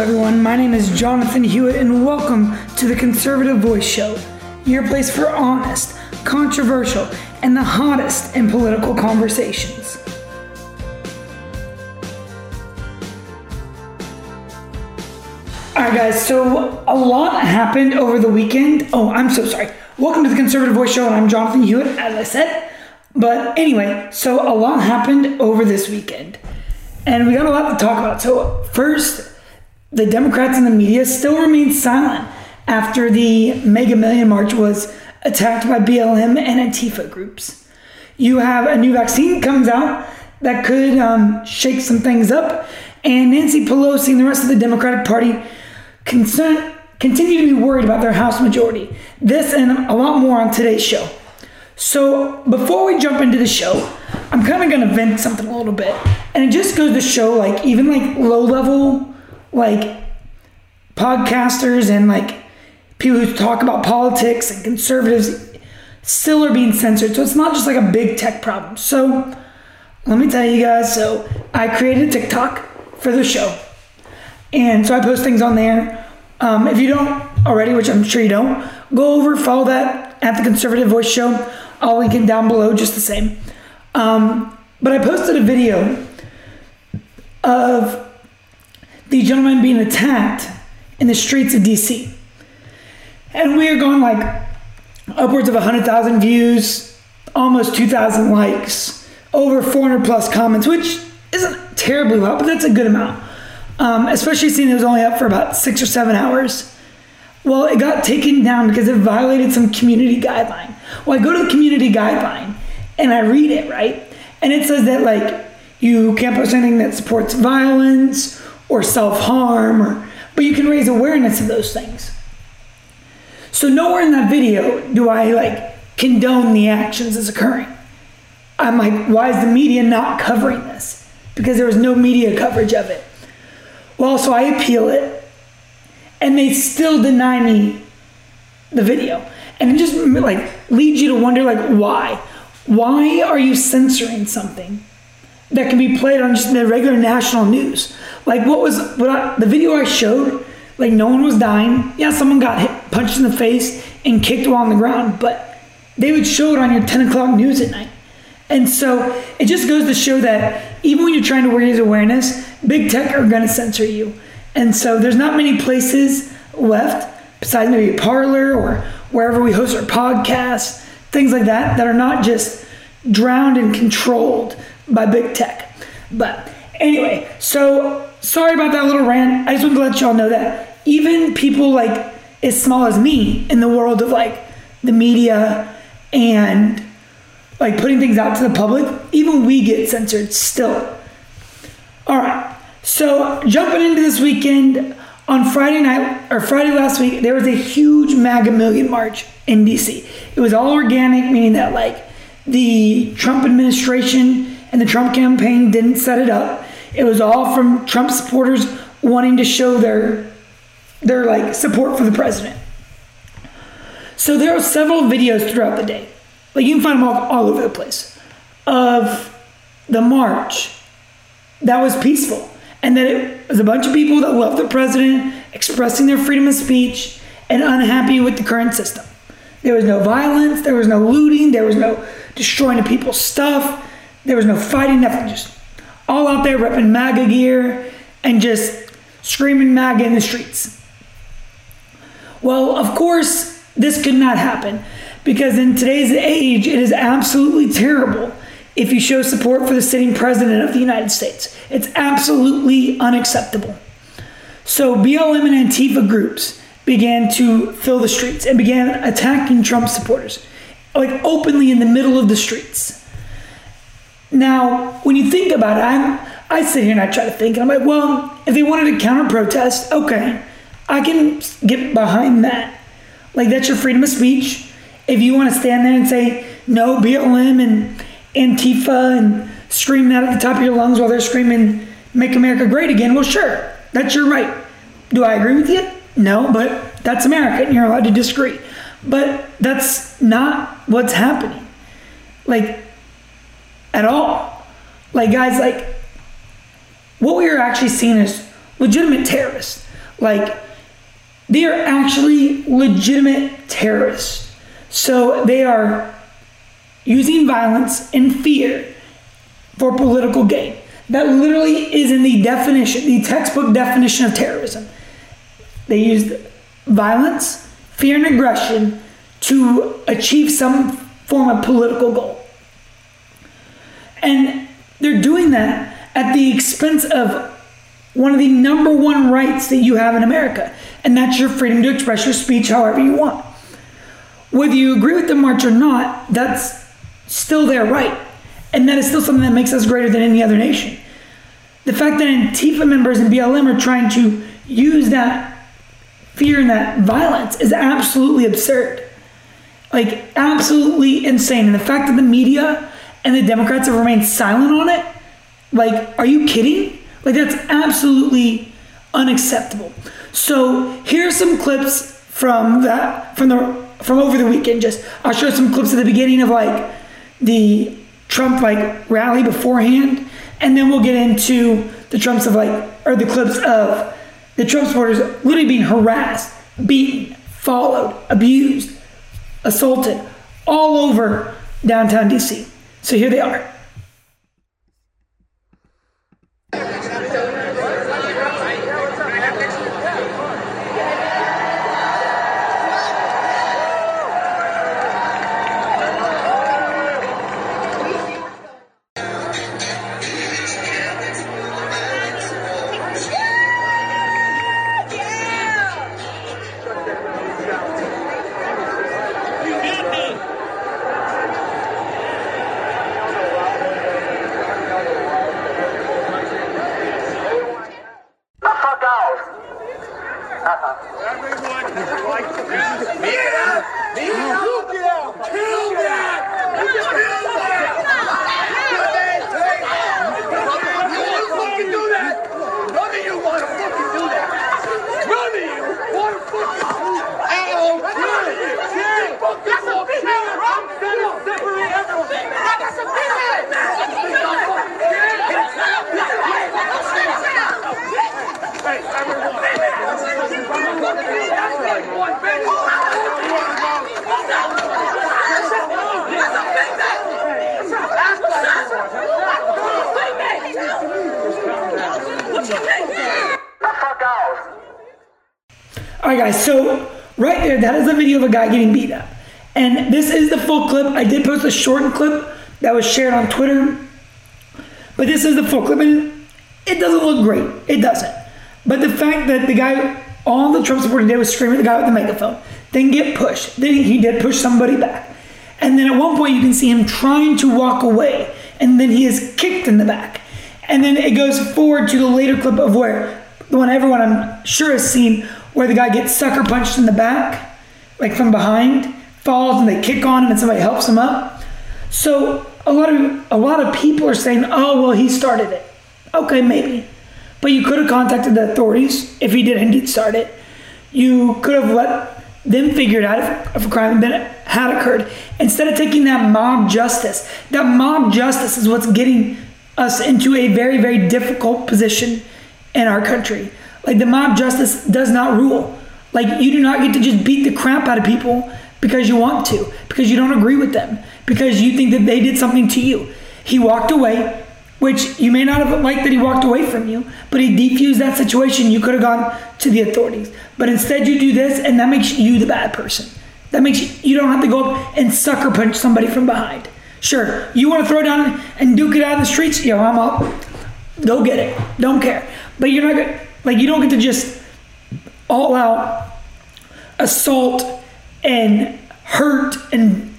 everyone. My name is Jonathan Hewitt, and welcome to the Conservative Voice Show, your place for honest, controversial, and the hottest in political conversations. Alright, guys, so a lot happened over the weekend. Oh, I'm so sorry. Welcome to the Conservative Voice Show, and I'm Jonathan Hewitt, as I said. But anyway, so a lot happened over this weekend, and we got a lot to talk about. So, first, the Democrats and the media still remain silent after the MAGA Million March was attacked by BLM and Antifa groups. You have a new vaccine comes out that could um, shake some things up, and Nancy Pelosi and the rest of the Democratic Party concern, continue to be worried about their House majority. This and a lot more on today's show. So before we jump into the show, I'm kind of gonna vent something a little bit, and it just goes to show, like even like low level, like podcasters and like people who talk about politics and conservatives still are being censored. So it's not just like a big tech problem. So let me tell you guys. So I created TikTok for the show, and so I post things on there. Um, if you don't already, which I'm sure you don't, go over follow that at the Conservative Voice Show. I'll link it down below, just the same. Um, but I posted a video of the gentleman being attacked in the streets of DC. And we are going like upwards of 100,000 views, almost 2,000 likes, over 400 plus comments, which isn't terribly low, but that's a good amount. Um, especially seeing it was only up for about six or seven hours. Well, it got taken down because it violated some community guideline. Well, I go to the community guideline and I read it, right? And it says that, like, you can't post anything that supports violence or self harm, or, but you can raise awareness of those things. So, nowhere in that video do I, like, condone the actions that's occurring. I'm like, why is the media not covering this? Because there was no media coverage of it. Well, so I appeal it, and they still deny me the video. And it just like leads you to wonder like why? Why are you censoring something that can be played on just the regular national news? Like what was what I, the video I showed? Like no one was dying. Yeah, someone got hit, punched in the face and kicked while on the ground, but they would show it on your 10 o'clock news at night. And so it just goes to show that even when you're trying to raise awareness, big tech are going to censor you. And so there's not many places left besides maybe a Parler or wherever we host our podcasts, things like that, that are not just drowned and controlled by big tech. But anyway, so sorry about that little rant. I just wanted to let y'all know that even people like as small as me in the world of like the media and like putting things out to the public, even we get censored still. All right. So jumping into this weekend, on Friday night or Friday last week, there was a huge MAGA Million March in DC. It was all organic, meaning that like the Trump administration and the Trump campaign didn't set it up. It was all from Trump supporters wanting to show their their like support for the president. So there were several videos throughout the day. Like you can find them all, all over the place of the march that was peaceful and that it was a bunch of people that loved the president, expressing their freedom of speech, and unhappy with the current system. There was no violence, there was no looting, there was no destroying of people's stuff, there was no fighting, nothing. Just all out there repping MAGA gear and just screaming MAGA in the streets. Well, of course, this could not happen because in today's age, it is absolutely terrible if you show support for the sitting president of the United States. It's absolutely unacceptable. So BLM and Antifa groups began to fill the streets and began attacking Trump supporters, like openly in the middle of the streets. Now, when you think about it, I'm, I sit here and I try to think, and I'm like, well, if they wanted to counter protest, okay, I can get behind that. Like, that's your freedom of speech. If you want to stand there and say, no, BLM and Antifa and scream that at the top of your lungs while they're screaming, Make America Great Again. Well, sure, that's your right. Do I agree with you? No, but that's America and you're allowed to disagree. But that's not what's happening. Like, at all. Like, guys, like, what we are actually seeing is legitimate terrorists. Like, they are actually legitimate terrorists. So they are using violence and fear for political gain. That literally is in the definition, the textbook definition of terrorism. They used violence, fear, and aggression to achieve some form of political goal. And they're doing that at the expense of one of the number one rights that you have in America, and that's your freedom to express your speech however you want. Whether you agree with the march or not, that's still their right. And that is still something that makes us greater than any other nation. The fact that Antifa members and BLM are trying to use that fear and that violence is absolutely absurd. Like, absolutely insane. And the fact that the media and the Democrats have remained silent on it, like, are you kidding? Like, that's absolutely unacceptable. So, here are some clips from that, from the, from over the weekend. Just, I'll show some clips at the beginning of like the Trump like rally beforehand, and then we'll get into the Trumps of like, or the clips of the Trump supporters literally being harassed, beaten, followed, abused, assaulted all over downtown DC. So here they are. All right, guys. So right there, that is a video of a guy getting beat up, and this is the full clip. I did post a shortened clip that was shared on Twitter, but this is the full clip, and it doesn't look great. It doesn't. But the fact that the guy, all the Trump supporter did was scream at the guy with the megaphone, then get pushed. Then he did push somebody back, and then at one point you can see him trying to walk away, and then he is kicked in the back, and then it goes forward to the later clip of where the one everyone I'm sure has seen where the guy gets sucker punched in the back, like from behind, falls and they kick on him and somebody helps him up. So a lot of a lot of people are saying, "Oh, well, he started it." Okay, maybe, but you could have contacted the authorities if he did indeed start it. You could have let them figure it out if, if a crime had occurred instead of taking that mob justice. That mob justice is what's getting us into a very, very difficult position in our country. Like the mob justice does not rule. Like you do not get to just beat the crap out of people because you want to, because you don't agree with them, because you think that they did something to you. He walked away, which you may not have liked that he walked away from you, but he defused that situation. You could have gone to the authorities. But instead you do this and that makes you the bad person. That makes you, you don't have to go up and sucker punch somebody from behind. Sure, you want to throw down and duke it out in the streets? Yo, I'm up. Go get it. Don't care. But you're not gonna like you don't get to just all out assault and hurt and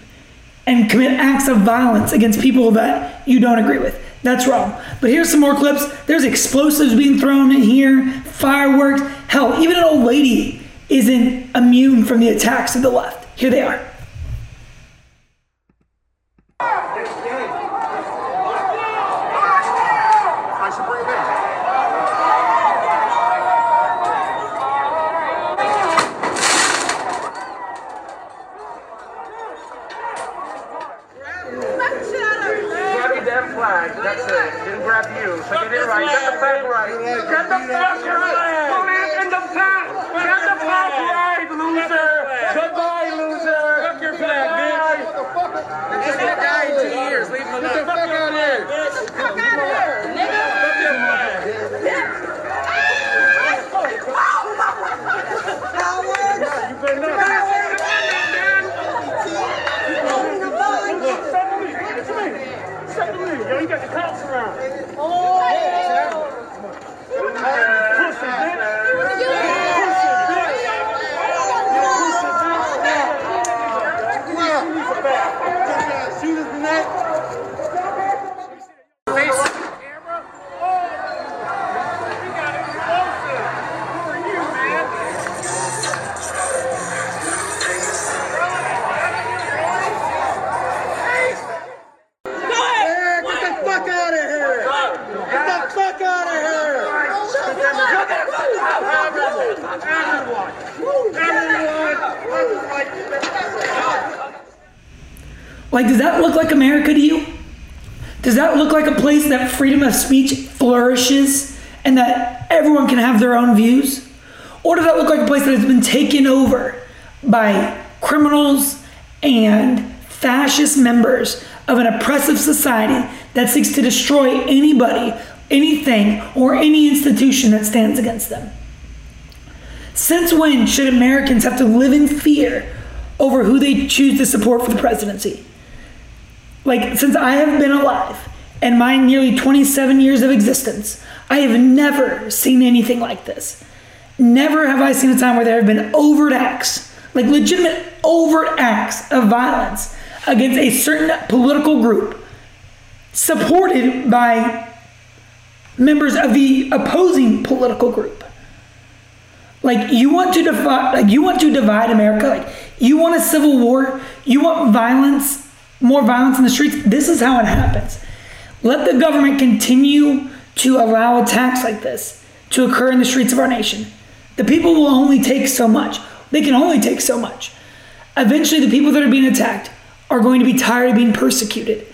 and commit acts of violence against people that you don't agree with. That's wrong. But here's some more clips. There's explosives being thrown in here, fireworks. Hell, even an old lady isn't immune from the attacks of the left. Here they are. the back ride. Put in the back. The back ride, loser. Goodbye, loser. Fuck your flag, bitch. This is guy in two years. Leave him alone. Get the fuck out of here. Get the fuck out of here, nigga. Fuck your. You better not. That freedom of speech flourishes and that everyone can have their own views? Or does that look like a place that has been taken over by criminals and fascist members of an oppressive society that seeks to destroy anybody, anything, or any institution that stands against them? Since when should Americans have to live in fear over who they choose to support for the presidency? Like, since I have been alive and my nearly 27 years of existence, I have never seen anything like this. Never have I seen a time where there have been overt acts, like legitimate overt acts of violence against a certain political group supported by members of the opposing political group. Like you want to divide, like you want to divide America. Like you want a civil war. You want violence, more violence in the streets. This is how it happens. Let the government continue to allow attacks like this to occur in the streets of our nation. The people will only take so much. They can only take so much. Eventually, the people that are being attacked are going to be tired of being persecuted.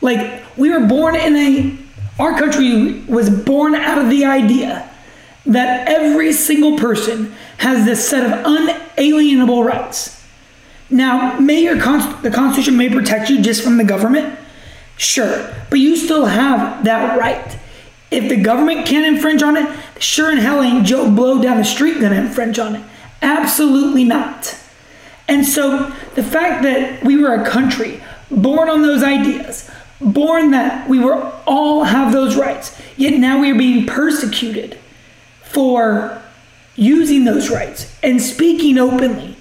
Like we were born in a, our country was born out of the idea that every single person has this set of unalienable rights. Now, may your const- the Constitution may protect you just from the government, sure, but you still have that right. If the government can't infringe on it, sure in hell ain't Joe Blow down the street gonna infringe on it. Absolutely not. And so the fact that we were a country born on those ideas, born that we were all have those rights, yet now we are being persecuted for using those rights and speaking openly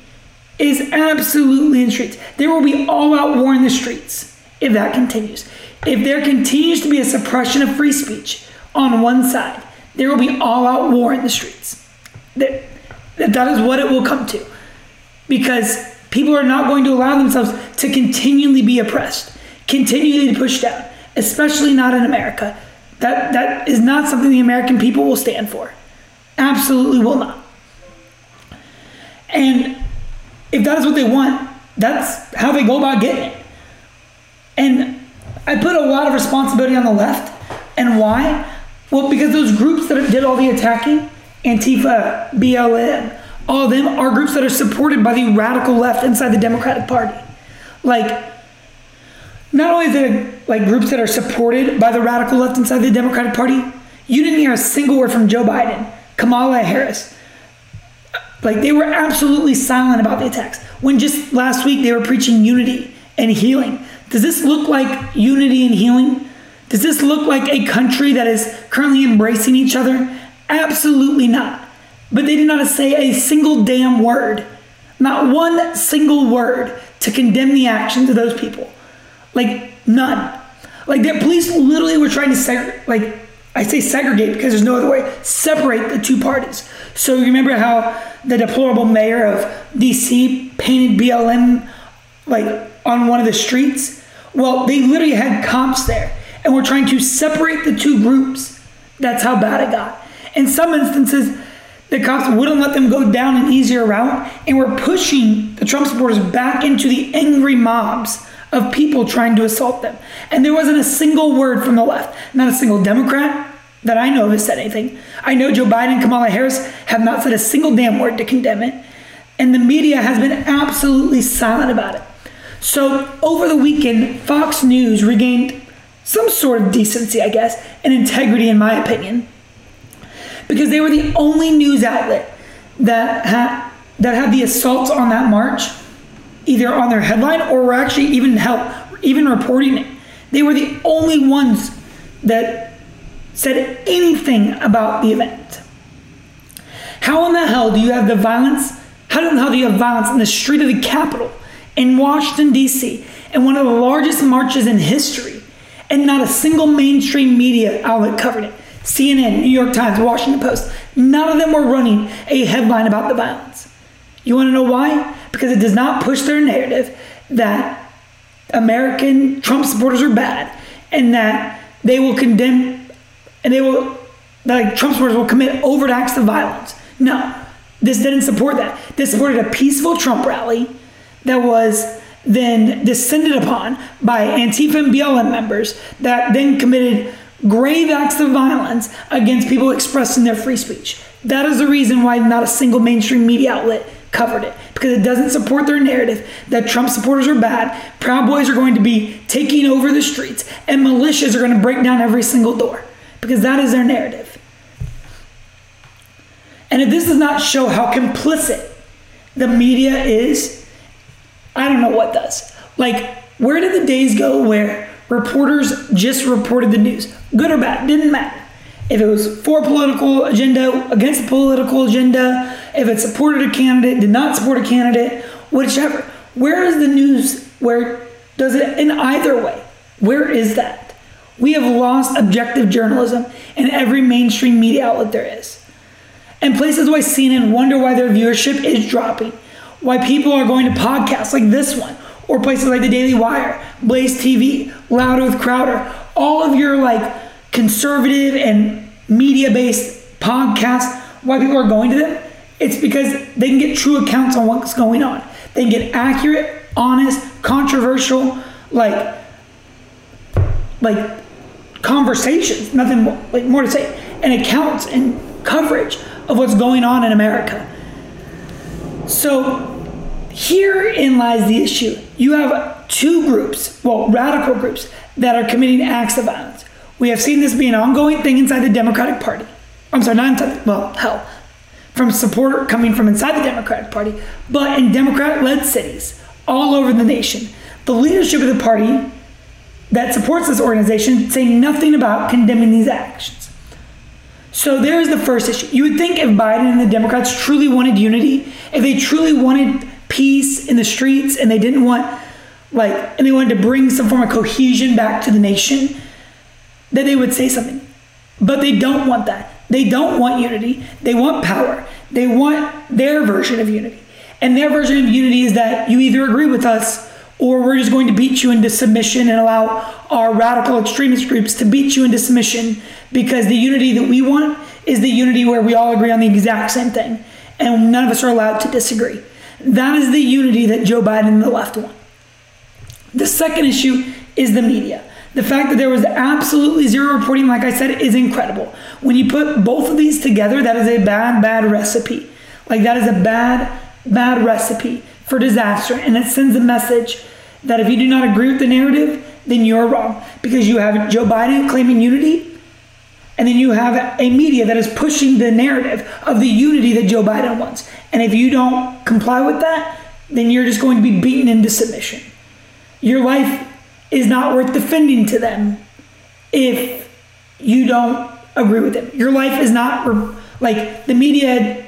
is absolutely in the streets. There will be all out war in the streets if that continues. If there continues to be a suppression of free speech on one side, there will be all out war in the streets. That, that is what it will come to. Because people are not going to allow themselves to continually be oppressed, continually pushed down, especially not in America. That, that is not something the American people will stand for. Absolutely will not. And if that is what they want, that's how they go about getting it. And I put a lot of responsibility on the left. And why? Well, because those groups that did all the attacking, Antifa, BLM, all of them are groups that are supported by the radical left inside the Democratic Party. Like, not only is it like groups that are supported by the radical left inside the Democratic Party, you didn't hear a single word from Joe Biden, Kamala Harris. Like they were absolutely silent about the attacks. When just last week they were preaching unity and healing. Does this look like unity and healing? Does this look like a country that is currently embracing each other? Absolutely not. But they did not say a single damn word, not one single word to condemn the actions of those people. Like none. Like the police literally were trying to seg- like I say segregate because there's no other way. Separate the two parties. So you remember how the deplorable mayor of DC painted BLM like on one of the streets? Well, they literally had cops there and were trying to separate the two groups. That's how bad it got. In some instances, the cops wouldn't let them go down an easier route and were pushing the Trump supporters back into the angry mobs of people trying to assault them. And there wasn't a single word from the left, not a single Democrat that I know of has said anything. I know Joe Biden and Kamala Harris have not said a single damn word to condemn it. And the media has been absolutely silent about it. So over the weekend, Fox News regained some sort of decency, I guess, and integrity, in my opinion, because they were the only news outlet that had that had the assaults on that march either on their headline or were actually even help even reporting it. They were the only ones that said anything about the event. How in the hell do you have the violence? How in the hell do you have violence in the street of the Capitol in Washington, D.C., and one of the largest marches in history, and not a single mainstream media outlet covered it? CNN, New York Times, Washington Post, none of them were running a headline about the violence. You want to know why? Because it does not push their narrative that American Trump supporters are bad and that they will condemn and they will that Trump supporters will commit overt acts of violence. No, this didn't support that. This supported a peaceful Trump rally that was then descended upon by Antifa and BLM members that then committed grave acts of violence against people expressing their free speech. That is the reason why not a single mainstream media outlet covered it because it doesn't support their narrative that Trump supporters are bad, Proud Boys are going to be taking over the streets, and militias are going to break down every single door because that is their narrative. And if this does not show how complicit the media is, I don't know what does. Like, where did the days go where reporters just reported the news? Good or bad, didn't matter. If it was for political agenda, against the political agenda, if it supported a candidate, did not support a candidate, whichever. Where is the news? Where does it in either way? Where is that? We have lost objective journalism in every mainstream media outlet there is. And places like CNN wonder why their viewership is dropping, why people are going to podcasts like this one, or places like the Daily Wire, Blaze TV, Louder with Crowder, all of your like conservative and media based podcasts, why people are going to them, it's because they can get true accounts on what's going on. They can get accurate, honest, controversial, like like conversations, nothing more, like more to say, and accounts and coverage of what's going on in America. So herein lies the issue. You have two groups, well, radical groups, that are committing acts of violence. We have seen this be an ongoing thing inside the Democratic Party. I'm sorry, not inside, well, hell, from support coming from inside the Democratic Party, but in Democrat led cities all over the nation. The leadership of the party that supports this organization say nothing about condemning these actions. So there's the first issue. You would think if Biden and the Democrats truly wanted unity, if they truly wanted peace in the streets and they didn't want like and they wanted to bring some form of cohesion back to the nation, that they would say something. But they don't want that. They don't want unity. They want power. They want their version of unity. And their version of unity is that you either agree with us or we're just going to beat you into submission and allow our radical extremist groups to beat you into submission because the unity that we want is the unity where we all agree on the exact same thing and none of us are allowed to disagree. That is the unity that Joe Biden and the left want. The second issue is the media. The fact that there was absolutely zero reporting, like I said, is incredible. When you put both of these together, that is a bad, bad recipe. Like, that is a bad, bad recipe for disaster. And it sends a message that if you do not agree with the narrative, then you're wrong. Because you have Joe Biden claiming unity, and then you have a media that is pushing the narrative of the unity that Joe Biden wants. And if you don't comply with that, then you're just going to be beaten into submission. Your life is not worth defending to them if you don't agree with them. Your life is not like the media,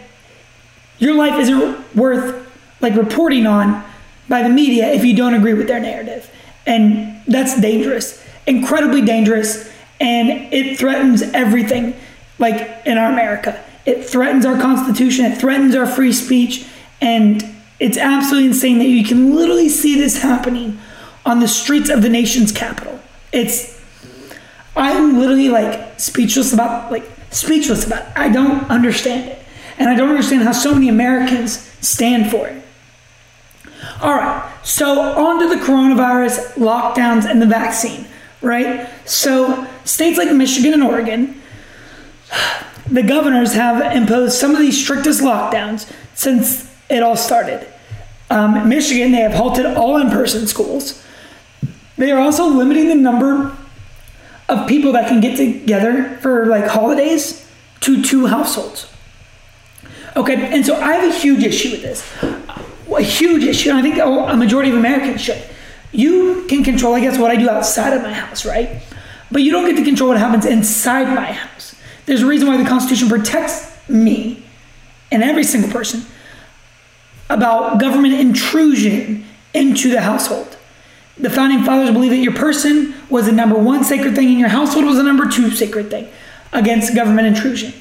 your life isn't worth like reporting on by the media if you don't agree with their narrative. And that's dangerous, incredibly dangerous, and it threatens everything like in our America. It threatens our Constitution, it threatens our free speech, and it's absolutely insane that you can literally see this happening on the streets of the nation's capital. It's I'm literally like speechless about like speechless about it. I don't understand it. And I don't understand how so many Americans stand for it. All right, so on to the coronavirus lockdowns and the vaccine, right? So states like Michigan and Oregon, the governors have imposed some of the strictest lockdowns since it all started. Um, Michigan, they have halted all in person schools. They are also limiting the number of people that can get together for like holidays to two households. Okay, and so I have a huge issue with this. A huge issue, and I think a majority of Americans should. You can control, I guess, what I do outside of my house, right? But you don't get to control what happens inside my house. There's a reason why the Constitution protects me and every single person about government intrusion into the household. The founding fathers believed that your person was the number one sacred thing and your household was the number two sacred thing against government intrusion.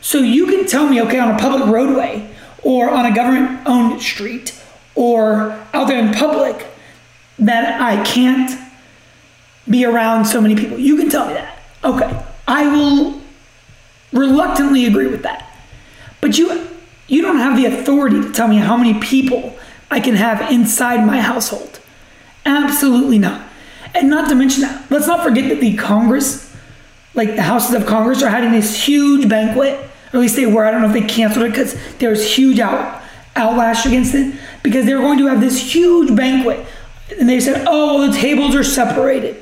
So you can tell me, okay, on a public roadway or on a government owned street or out there in public that I can't be around so many people. You can tell me that. Okay. I will reluctantly agree with that. But you you don't have the authority to tell me how many people I can have inside my household. Absolutely not. And not to mention that, let's not forget that the Congress, like the houses of Congress, are having this huge banquet, or at least they were. I don't know if they canceled it because there was huge out, outlash against it, because they were going to have this huge banquet. And they said, oh, the tables are separated.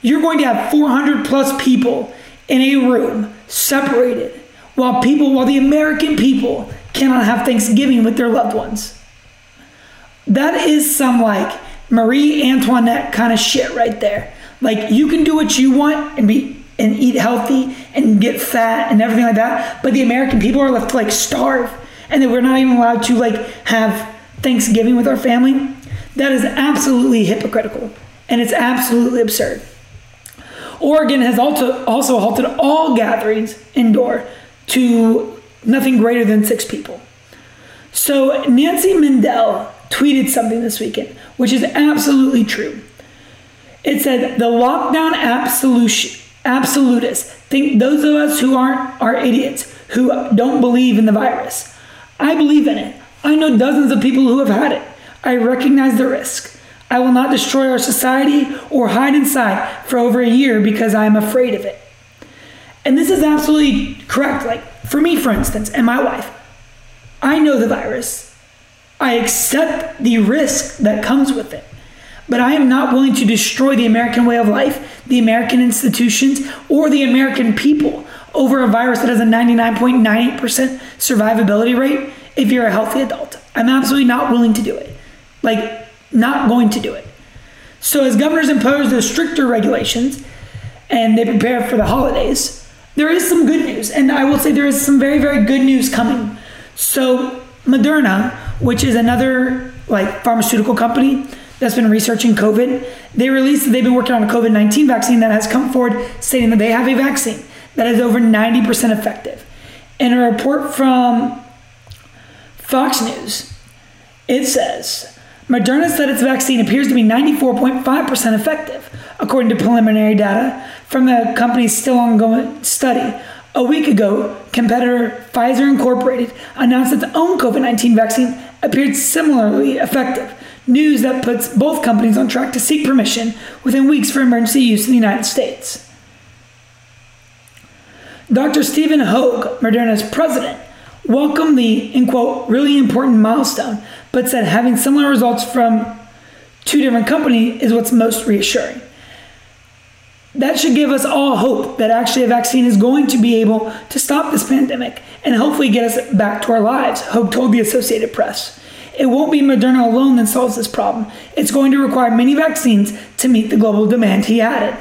You're going to have 400 plus people in a room separated while people, while the American people cannot have Thanksgiving with their loved ones. That is some like Marie Antoinette kind of shit right there. Like you can do what you want and be and eat healthy and get fat and everything like that, but the American people are left to like starve and that we're not even allowed to like have Thanksgiving with our family. That is absolutely hypocritical and it's absolutely absurd. Oregon has also also halted all gatherings indoor to nothing greater than six people. So Nancy Mendel tweeted something this weekend, which is absolutely true. It said the lockdown absolutists think those of us who aren't are idiots who don't believe in the virus. I believe in it. I know dozens of people who have had it. I recognize the risk. I will not destroy our society or hide inside for over a year because I am afraid of it. And this is absolutely correct. Like, for me, for instance, and my wife, I know the virus. I accept the risk that comes with it. But I am not willing to destroy the American way of life, the American institutions, or the American people over a virus that has a 99.98% survivability rate if you're a healthy adult. I'm absolutely not willing to do it. Like, not going to do it. So, as governors impose the stricter regulations and they prepare for the holidays, there is some good news, and I will say there is some very, very good news coming. So, Moderna, which is another like pharmaceutical company that's been researching COVID, they released that they've been working on a COVID 19 vaccine that has come forward stating that they have a vaccine that is over 90% effective. In a report from Fox News, it says Moderna said its vaccine appears to be 94.5% effective, according to preliminary data from the company's still ongoing study. A week ago, competitor Pfizer Incorporated announced its own COVID 19 vaccine appeared similarly effective. News that puts both companies on track to seek permission within weeks for emergency use in the United States. Dr. Stephen Hoge, Moderna's president, welcomed the, in quote, really important milestone, but said having similar results from two different companies is what's most reassuring that should give us all hope that actually a vaccine is going to be able to stop this pandemic and hopefully get us back to our lives, Hoge told the Associated Press. It won't be Moderna alone that solves this problem. It's going to require many vaccines to meet the global demand, he added.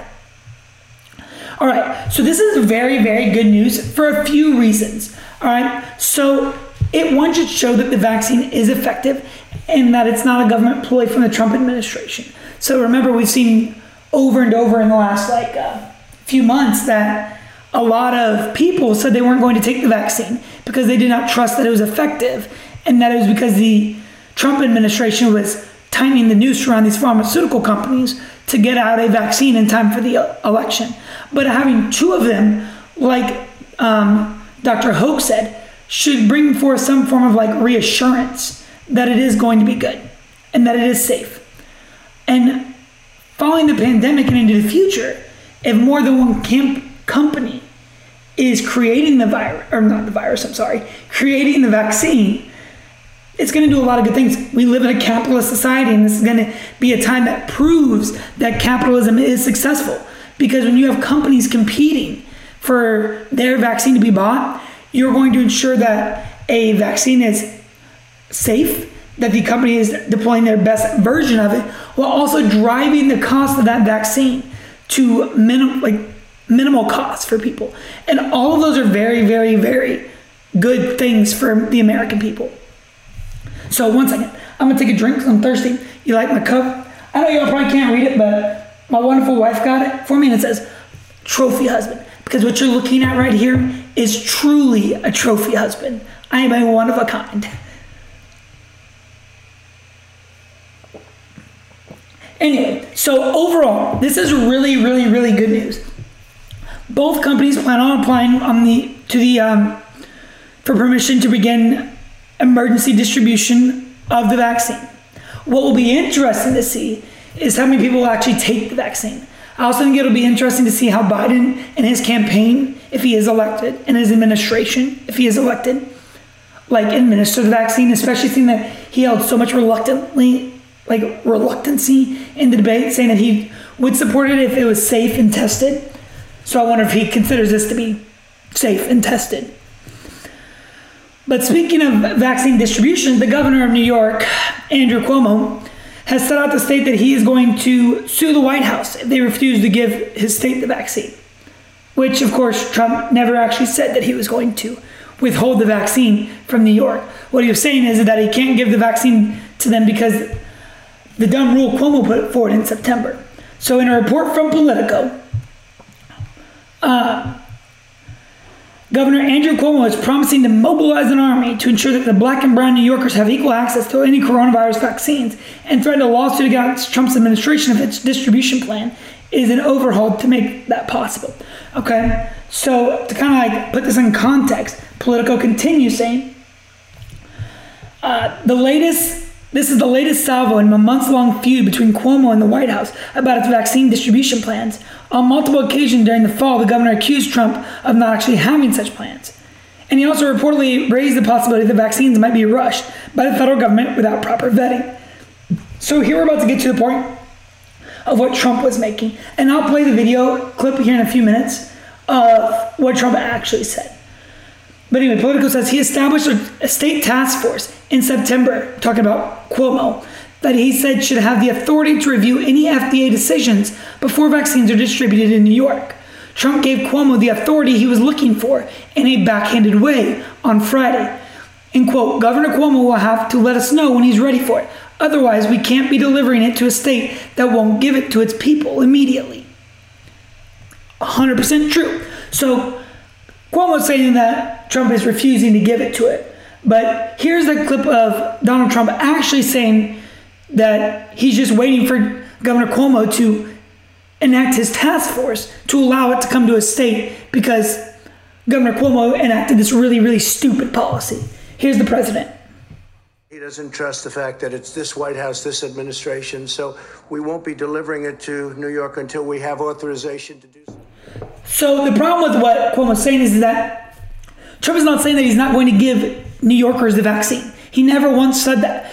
All right, so this is very, very good news for a few reasons. All right, so it one should show that the vaccine is effective and that it's not a government ploy from the Trump administration. So remember, we've seen over and over in the last like uh, few months that a lot of people said they weren't going to take the vaccine because they did not trust that it was effective, and that it was because the Trump administration was timing the noose around these pharmaceutical companies to get out a vaccine in time for the uh, election. But having two of them, like um, Dr. Hoge said, should bring forth some form of like reassurance that it is going to be good and that it is safe. And following the pandemic and into the future, if more than one camp company is creating the virus, or not the virus, I'm sorry, creating the vaccine, it's going to do a lot of good things. We live in a capitalist society, and this is going to be a time that proves that capitalism is successful. Because when you have companies competing for their vaccine to be bought, you're going to ensure that a vaccine is safe, that the company is deploying their best version of it, while also driving the cost of that vaccine to minim- like minimal cost for people. And all of those are very, very, very good things for the American people. So one second, I'm gonna take a drink I'm thirsty. You like my cup? I know y'all probably can't read it, but my wonderful wife got it for me and it says trophy husband. Because what you're looking at right here is truly a trophy husband. I am a one of a kind. Anyway, so overall, this is really, really, really good news. Both companies plan on applying on the to the um, for permission to begin emergency distribution of the vaccine. What will be interesting to see is how many people will actually take the vaccine. I also think it'll be interesting to see how Biden and his campaign, if he is elected, and his administration, if he is elected, like administer the vaccine, especially seeing that he held so much reluctantly, like reluctancy in the debate, saying that he would support it if it was safe and tested. So I wonder if he considers this to be safe and tested. But speaking of vaccine distribution, the governor of New York, Andrew Cuomo, has set out to state that he is going to sue the White House if they refuse to give his state the vaccine. Which, of course, Trump never actually said that he was going to withhold the vaccine from New York. What he was saying is that he can't give the vaccine to them because the dumb rule Cuomo put forward in September. So, in a report from Politico, uh, Governor Andrew Cuomo is promising to mobilize an army to ensure that the black and brown New Yorkers have equal access to any coronavirus vaccines and threatened a lawsuit against Trump's administration if its distribution plan is an overhaul to make that possible. Okay, so to kind of like put this in context, Politico continues saying uh, the latest this is the latest salvo in a months long feud between Cuomo and the White House about its vaccine distribution plans. On multiple occasions during the fall, the governor accused Trump of not actually having such plans. And he also reportedly raised the possibility that vaccines might be rushed by the federal government without proper vetting. So here we're about to get to the point of what Trump was making. And I'll play the video clip here in a few minutes of what Trump actually said. But anyway, Politico says he established a state task force in September, talking about Cuomo, that he said should have the authority to review any FDA decisions before vaccines are distributed in New York. Trump gave Cuomo the authority he was looking for in a backhanded way on Friday. In quote, Governor Cuomo will have to let us know when he's ready for it. Otherwise, we can't be delivering it to a state that won't give it to its people immediately. 100% true. So, Cuomo's saying that Trump is refusing to give it to it. But here's a clip of Donald Trump actually saying that he's just waiting for Governor Cuomo to enact his task force to allow it to come to a state because Governor Cuomo enacted this really, really stupid policy. Here's the president. He doesn't trust the fact that it's this White House, this administration, so we won't be delivering it to New York until we have authorization to do so. So the problem with what Cuomo's saying is that Trump is not saying that he's not going to give New Yorkers the vaccine. He never once said that.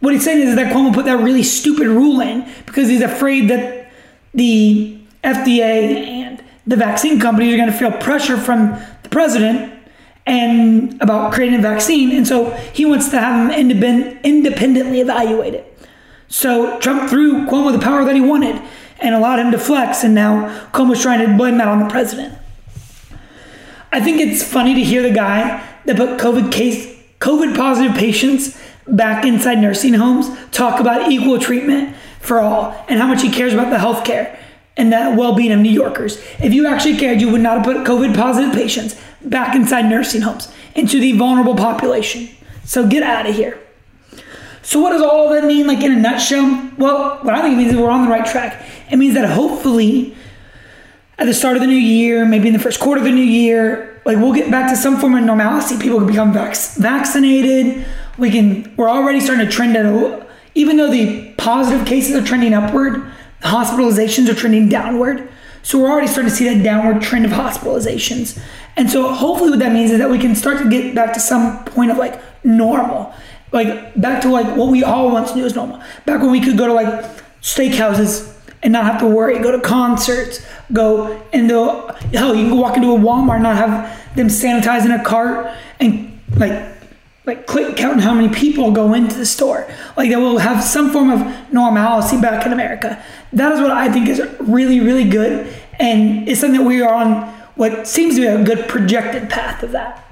What he's saying is that Cuomo put that really stupid rule in because he's afraid that the FDA and the vaccine companies are going to feel pressure from the president and about creating a vaccine, and so he wants to have them independ- independently evaluate it. So Trump threw Cuomo the power that he wanted and allowed him to flex, and now Cuomo's trying to blame that on the president. I think it's funny to hear the guy that put COVID case COVID positive patients back inside nursing homes talk about equal treatment for all and how much he cares about the health care and the well-being of New Yorkers. If you actually cared, you would not have put COVID positive patients back inside nursing homes into the vulnerable population. So get out of here. So what does all that mean, like in a nutshell? Well, what I think it means is we're on the right track. It means that hopefully, at the start of the new year, maybe in the first quarter of the new year, like we'll get back to some form of normalcy. People can become vac- vaccinated. We can. We're already starting to trend at even though the positive cases are trending upward, the hospitalizations are trending downward. So we're already starting to see that downward trend of hospitalizations. And so hopefully what that means is that we can start to get back to some point of like normal like back to like what we all once knew as normal. Back when we could go to like steakhouses and not have to worry, go to concerts, go into hell, you can go walk into a Walmart and not have them sanitizing a cart and like like click counting how many people go into the store. Like that will have some form of normalcy back in America. That is what I think is really, really good. And it's something that we are on what seems to be a good projected path of that.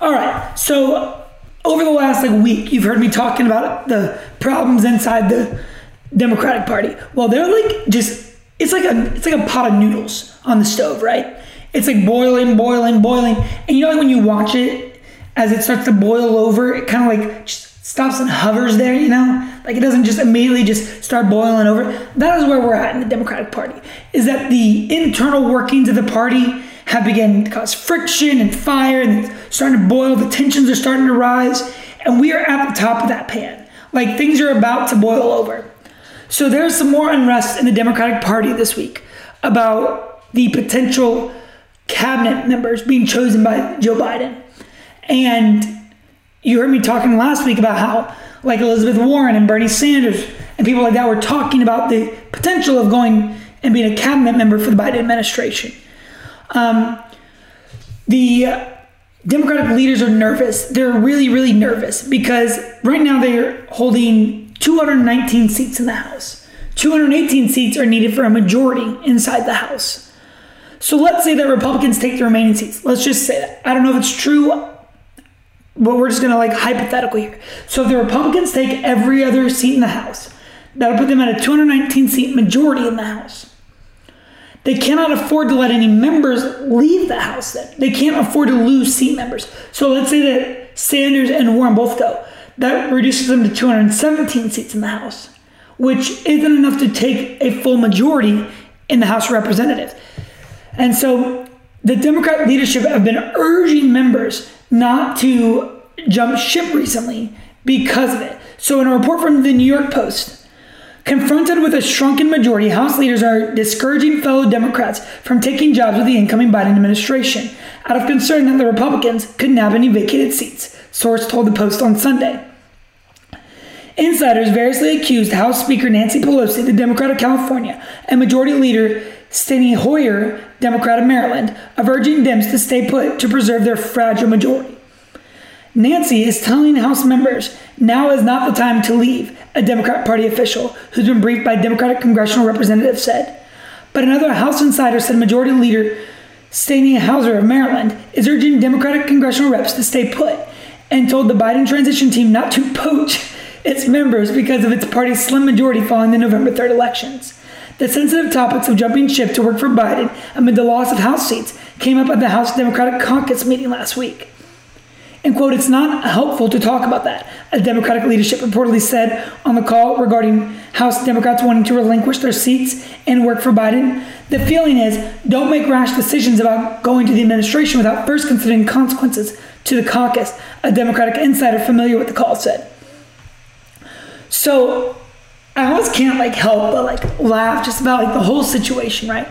All right. So over the last like week, you've heard me talking about the problems inside the Democratic Party. Well, they're like just it's like a it's like a pot of noodles on the stove, right? It's like boiling, boiling, boiling, and you know like when you watch it as it starts to boil over, it kind of like just stops and hovers there, you know? Like it doesn't just immediately just start boiling over. That is where we're at in the Democratic Party. Is that the internal workings of the party have begun to cause friction and fire and it's starting to boil, the tensions are starting to rise, and we are at the top of that pan. Like things are about to boil over. So there's some more unrest in the Democratic Party this week about the potential cabinet members being chosen by Joe Biden. And you heard me talking last week about how, like Elizabeth Warren and Bernie Sanders and people like that were talking about the potential of going and being a cabinet member for the Biden administration. Um, the Democratic leaders are nervous. They're really, really nervous because right now they're holding 219 seats in the House. 218 seats are needed for a majority inside the House. So let's say that Republicans take the remaining seats. Let's just say that. I don't know if it's true, but we're just gonna like hypothetical here. So if the Republicans take every other seat in the House, that'll put them at a 219 seat majority in the House. They cannot afford to let any members leave the House then. They can't afford to lose seat members. So let's say that Sanders and Warren both go. That reduces them to 217 seats in the House, which isn't enough to take a full majority in the House of Representatives. And so the Democrat leadership have been urging members not to jump ship recently because of it. So, in a report from the New York Post, confronted with a shrunken majority, House leaders are discouraging fellow Democrats from taking jobs with the incoming Biden administration out of concern that the Republicans could nab any vacated seats, source told the Post on Sunday. Insiders variously accused House Speaker Nancy Pelosi, the Democrat of California, and Majority Leader Steny Hoyer, Democrat of Maryland, of urging Dems to stay put to preserve their fragile majority. Nancy is telling House members now is not the time to leave, a Democrat Party official who's been briefed by Democratic congressional representatives said. But another House insider said Majority Leader Steny Hoyer of Maryland is urging Democratic congressional reps to stay put and told the Biden transition team not to poach its members because of its party's slim majority following the November 3rd elections. The sensitive topics of jumping ship to work for Biden amid the loss of House seats came up at the House Democratic Caucus meeting last week. And quote, it's not helpful to talk about that, a Democratic leadership reportedly said on the call regarding House Democrats wanting to relinquish their seats and work for Biden. The feeling is don't make rash decisions about going to the administration without first considering consequences to the caucus, a Democratic insider familiar with the call said. So I almost can't like help but like laugh just about like the whole situation, right?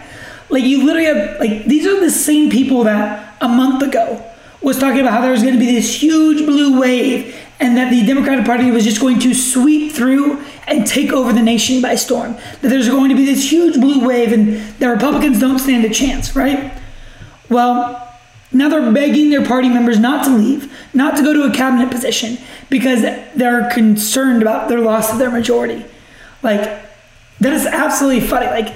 Like you literally have like these are the same people that a month ago was talking about how there was going to be this huge blue wave and that the Democratic Party was just going to sweep through and take over the nation by storm. That there's going to be this huge blue wave and the Republicans don't stand a chance, right? Well, now they're begging their party members not to leave, not to go to a cabinet position because they're concerned about their loss of their majority. Like that is absolutely funny. Like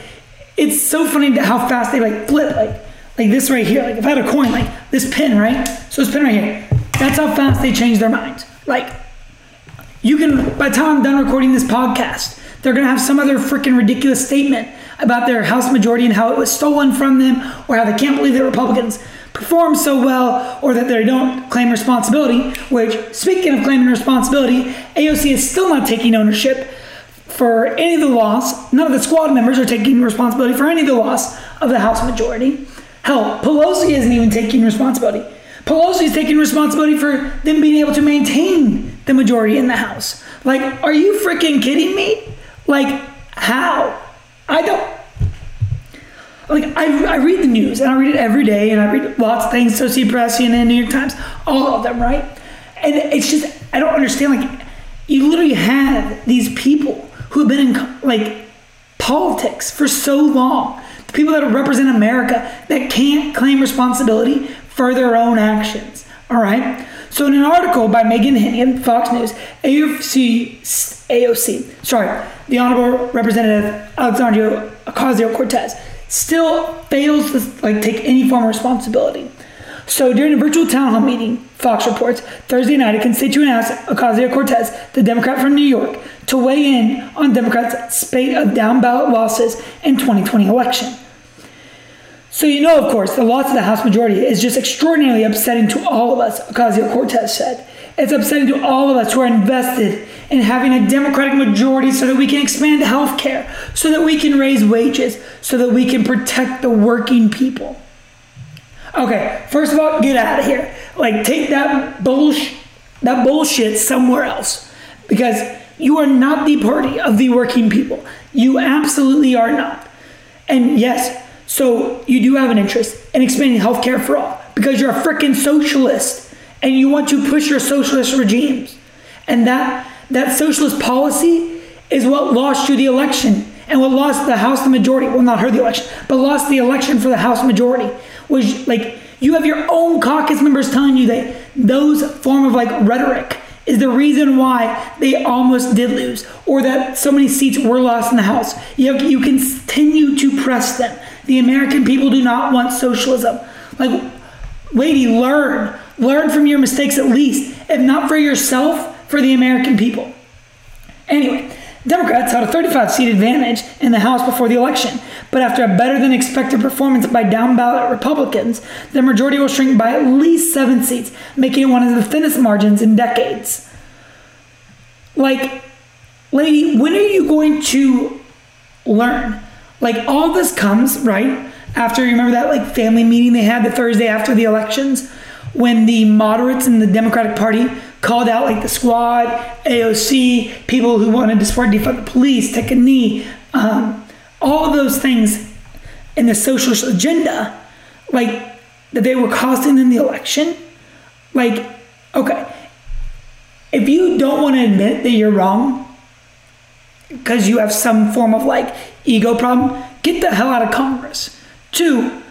it's so funny how fast they like flip like like this right here. Like if I had a coin, like this pin, right? So this pin right here. That's how fast they change their minds. Like you can by the time I'm done recording this podcast, they're gonna have some other freaking ridiculous statement about their House majority and how it was stolen from them, or how they can't believe that Republicans perform so well, or that they don't claim responsibility. Which, speaking of claiming responsibility, AOC is still not taking ownership for any of the loss. None of the squad members are taking responsibility for any of the loss of the House majority. Hell, Pelosi isn't even taking responsibility. Pelosi is taking responsibility for them being able to maintain the majority in the House. Like, are you freaking kidding me? Like, how? I don't. Like, I, I read the news and I read it every day and I read lots of things Associated Press, CNN, New York Times, all of them, right? and it's just I don't understand. Like, you literally have these people who have been in like politics for so long, the people that represent America that can't claim responsibility for their own actions. All right. So, in an article by Megan Hennigan, Fox News, AOC, AOC, sorry, the Honorable Representative Alexandria Ocasio Cortez still fails to like take any form of responsibility. So during a virtual town hall meeting, Fox reports Thursday night, a constituent asked Ocasio Cortez, the Democrat from New York, to weigh in on Democrats' spate of down ballot losses in 2020 election. So you know, of course, the loss of the House majority is just extraordinarily upsetting to all of us, Ocasio Cortez said. It's upsetting to all of us who are invested in having a Democratic majority so that we can expand health care, so that we can raise wages, so that we can protect the working people. Okay, first of all, get out of here. Like, take that bullshit, that bullshit somewhere else, because you are not the party of the working people. You absolutely are not. And yes, so you do have an interest in expanding healthcare for all because you're a freaking socialist and you want to push your socialist regimes. And that that socialist policy is what lost you the election and what lost the House the majority. Well, not her the election, but lost the election for the House majority. Was like you have your own caucus members telling you that those form of like rhetoric is the reason why they almost did lose, or that so many seats were lost in the House. You, have, you continue to press them. The American people do not want socialism. Like, lady, learn. Learn from your mistakes at least, if not for yourself, for the American people. Anyway, Democrats had a 35 seat advantage in the House before the election, but after a better than expected performance by down ballot Republicans, the majority will shrink by at least seven seats, making it one of the thinnest margins in decades. Like, lady, when are you going to learn? Like, all this comes, right? After you remember that like family meeting they had the Thursday after the elections when the moderates in the Democratic Party called out like the squad, AOC, people who wanted to support defund the police, take a knee, um, all those things in the socialist agenda, like that they were costing them the election. Like, okay, if you don't want to admit that you're wrong because you have some form of like ego problem, get the hell out of Congress. Two,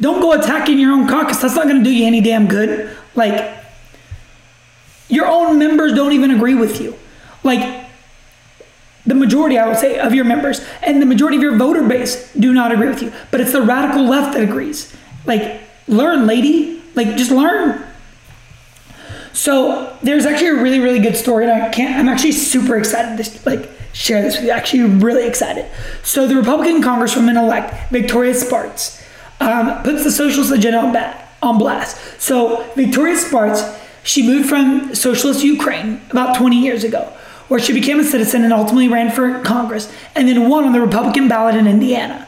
don't go attacking your own caucus. That's not going to do you any damn good. Like, your own members don't even agree with you. Like, the majority, I would say, of your members and the majority of your voter base do not agree with you. But it's the radical left that agrees. Like, learn, lady. Like, just learn. So there's actually a really, really good story, and I can't. I'm actually super excited to like share this with you. Actually, really excited. So the Republican Congresswoman-elect Victoria Spartz um, puts the socialist agenda on, ba- on blast. So Victoria Spartz, she moved from socialist Ukraine about 20 years ago, where she became a citizen and ultimately ran for Congress, and then won on the Republican ballot in Indiana.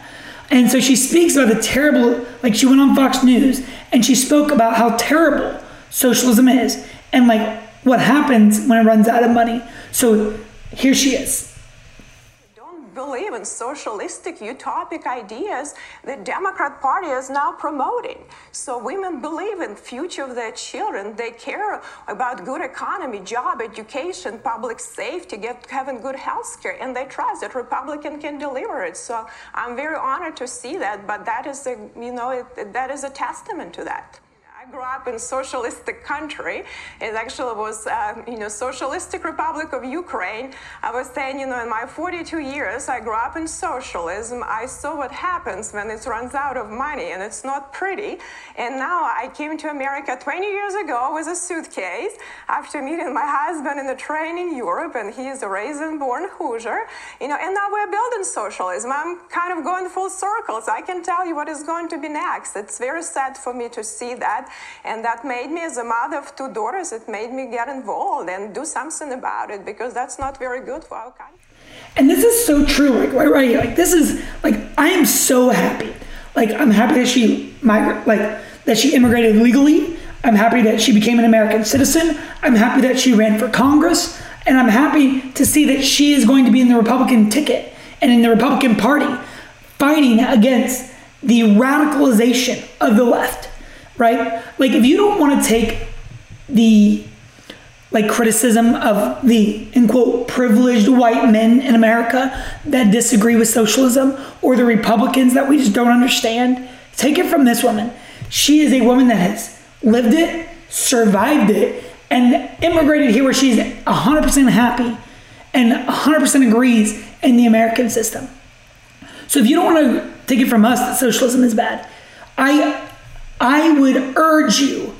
And so she speaks about the terrible, like she went on Fox News and she spoke about how terrible socialism is and like what happens when it runs out of money. So here she is. Believe in socialistic utopic ideas the democrat party is now promoting. So women believe in future of their children. They care about good economy job education public safety get having good health care and they trust that republican can deliver it. So i'm very honored to see that but that is a you know it, that is a testament to that grew up in socialistic country. It actually was, uh, you know, Socialistic Republic of Ukraine. I was saying, you know, in my 42 years, I grew up in socialism. I saw what happens when it runs out of money, and it's not pretty. And now I came to America 20 years ago with a suitcase after meeting my husband in a train in Europe, and he is a raisin-born Hoosier, you know. And now we're building socialism. I'm kind of going full circles. I can tell you what is going to be next. It's very sad for me to see that. And that made me, as a mother of two daughters, it made me get involved and do something about it because that's not very good for our country. And this is so true, like right, right here. Like this is like I am so happy. Like I'm happy that she migrate, like that she immigrated legally. I'm happy that she became an American citizen. I'm happy that she ran for Congress, and I'm happy to see that she is going to be in the Republican ticket and in the Republican Party, fighting against the radicalization of the left. Right? Like if you don't want to take the like criticism of the in quote privileged white men in America that disagree with socialism or the Republicans that we just don't understand. Take it from this woman. She is a woman that has lived it, survived it, and immigrated here where she's 100% happy and 100% agrees in the American system. So if you don't want to take it from us that socialism is bad, I I would urge you,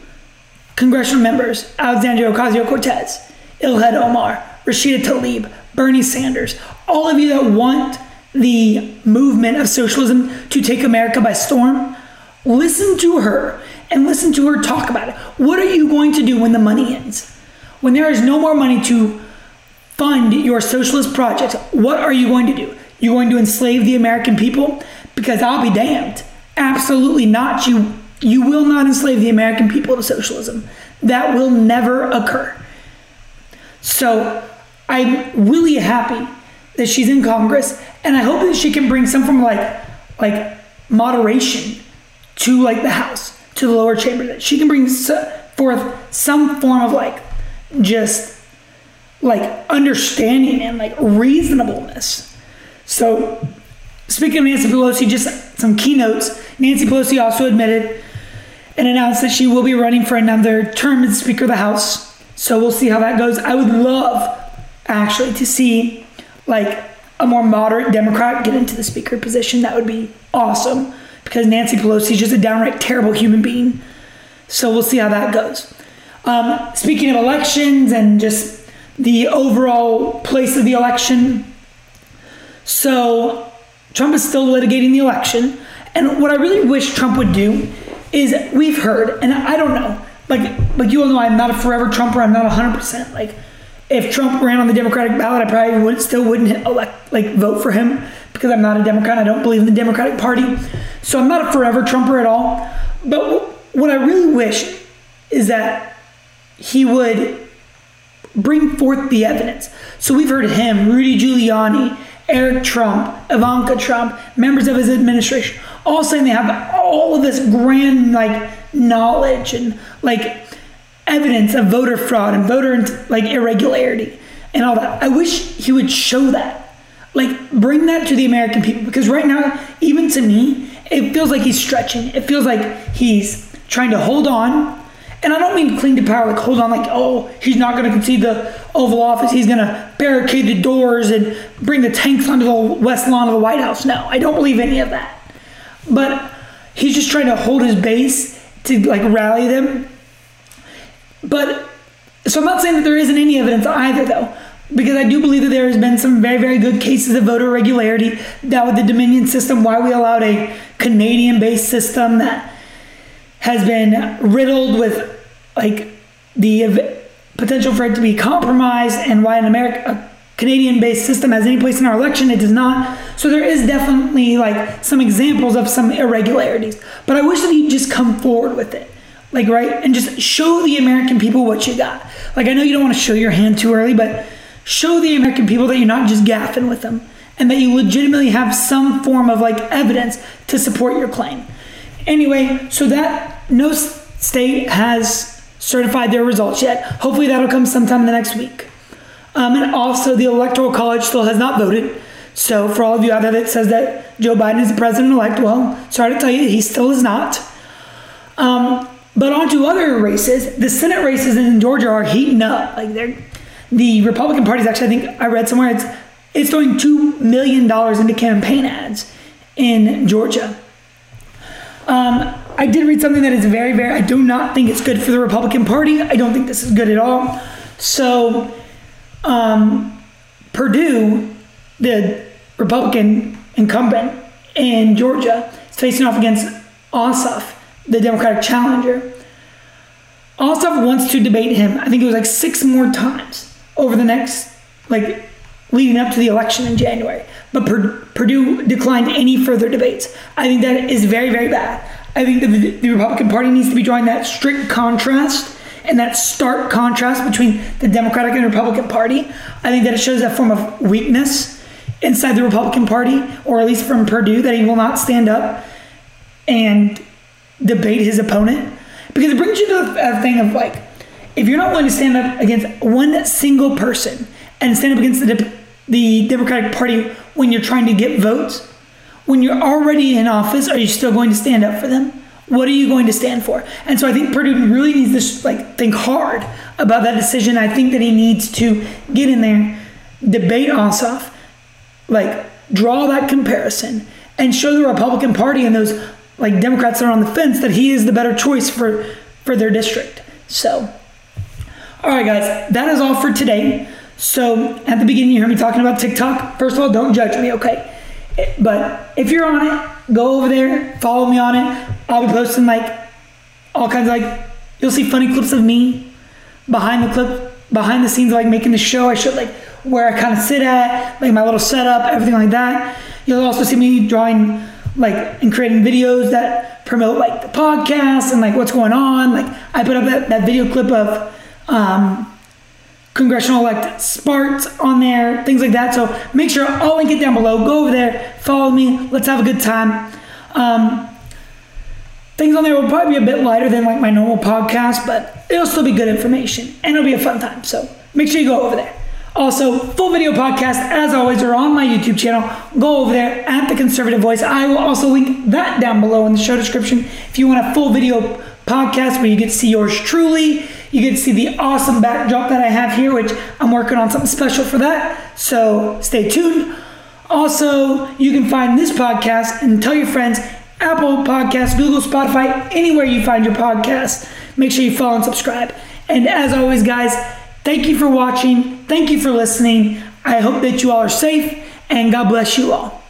congressional members, Alexandria Ocasio Cortez, Ilhan Omar, Rashida Tlaib, Bernie Sanders, all of you that want the movement of socialism to take America by storm, listen to her and listen to her talk about it. What are you going to do when the money ends? When there is no more money to fund your socialist projects, what are you going to do? You're going to enslave the American people? Because I'll be damned. Absolutely not. You you will not enslave the American people to socialism. That will never occur. So I'm really happy that she's in Congress, and I hope that she can bring some form of like like moderation to like the House, to the lower chamber. That she can bring forth some form of like just like understanding and like reasonableness. So speaking of Nancy Pelosi, just some keynotes. Nancy Pelosi also admitted and announced that she will be running for another term as Speaker of the House. So we'll see how that goes. I would love actually to see like a more moderate Democrat get into the Speaker position. That would be awesome because Nancy Pelosi is just a downright terrible human being. So we'll see how that goes. Um, speaking of elections and just the overall place of the election, so Trump is still litigating the election. And what I really wish Trump would do is we've heard, and I don't know, like like you all know, I'm not a forever Trumper. I'm not 100. percent Like if Trump ran on the Democratic ballot, I probably would still wouldn't elect like vote for him because I'm not a Democrat. I don't believe in the Democratic Party, so I'm not a forever Trumper at all. But what I really wish is that he would bring forth the evidence. So we've heard him, Rudy Giuliani, Eric Trump, Ivanka Trump, members of his administration, all saying they have all of this grand like knowledge and like evidence of voter fraud and voter like irregularity and all that. I wish he would show that. Like bring that to the American people because right now, even to me, it feels like he's stretching. It feels like he's trying to hold on and I don't mean cling to power, like hold on, like, oh, he's not going to concede the Oval Office. He's going to barricade the doors and bring the tanks onto the west lawn of the White House. No, I don't believe any of that. But he's just trying to hold his base to like rally them. But so I'm not saying that there isn't any evidence either, though, because I do believe that there has been some very, very good cases of voter irregularity. That with the Dominion system, why we allowed a Canadian-based system that has been riddled with like the potential for it to be compromised and why an America Canadian based system has any place in our election it does not so there is definitely like some examples of some irregularities but I wish that you'd just come forward with it like right and just show the American people what you got like I know you don't want to show your hand too early but show the American people that you're not just gaffing with them and that you legitimately have some form of like evidence to support your claim Anyway, so that no state has certified their results yet. Hopefully, that'll come sometime in the next week. Um, and also, the Electoral College still has not voted. So, for all of you out there that says that Joe Biden is the president elect, well, sorry to tell you, he still is not. Um, but on to other races. The Senate races in Georgia are heating up. Like they're the Republican Party is actually, I think I read somewhere it's it's throwing two million dollars into campaign ads in Georgia. Um, I did read something that is very, very, I do not think it's good for the Republican Party. I don't think this is good at all. So, um, Perdue, the Republican incumbent in Georgia, is facing off against Ossoff, the Democratic challenger. Ossoff wants to debate him, I think it was like six more times over the next, like, leading up to the election in January. But Perdue declined any further debates. I think that is very, very bad. I think the, the Republican Party needs to be drawing that strict contrast and that stark contrast between the Democratic and Republican Party. I think that it shows that form of weakness inside the Republican Party, or at least from Perdue, that he will not stand up and debate his opponent. Because it brings you to a thing of like, if you're not willing to stand up against one single person and stand up against the, Dep- the Democratic Party when you're trying to get votes, when you're already in office, are you still going to stand up for them? What are you going to stand for? And so I think Perdue really needs to like think hard about that decision. I think that he needs to get in there, debate Ossoff, like draw that comparison, and show the Republican Party and those like Democrats that are on the fence that he is the better choice for for their district. So, all right, guys, that is all for today. So at the beginning, you heard me talking about TikTok. First of all, don't judge me, okay? But if you're on it, go over there, follow me on it. I'll be posting like all kinds of like you'll see funny clips of me behind the clip, behind the scenes, like making the show. I showed like where I kind of sit at, like my little setup, everything like that. You'll also see me drawing like and creating videos that promote like the podcast and like what's going on. Like I put up that, that video clip of um, congressional elect Spartz on there, things like that. So make sure I'll link it down below. Go over there, follow me. Let's have a good time. Um, things on there will probably be a bit lighter than like my normal podcast, but it'll still be good information and it'll be a fun time. So make sure you go over there. Also, full video podcast, as always, are on my YouTube channel. Go over there at The Conservative Voice. I will also link that down below in the show description if you want a full video podcast where you get to see yours truly. You to see the awesome backdrop that I have here, which I'm working on something special for that. So stay tuned. Also, you can find this podcast and tell your friends Apple Podcasts, Google, Spotify, anywhere you find your podcast. Make sure you follow and subscribe. And as always, guys, thank you for watching. Thank you for listening. I hope that you all are safe, and God bless you all.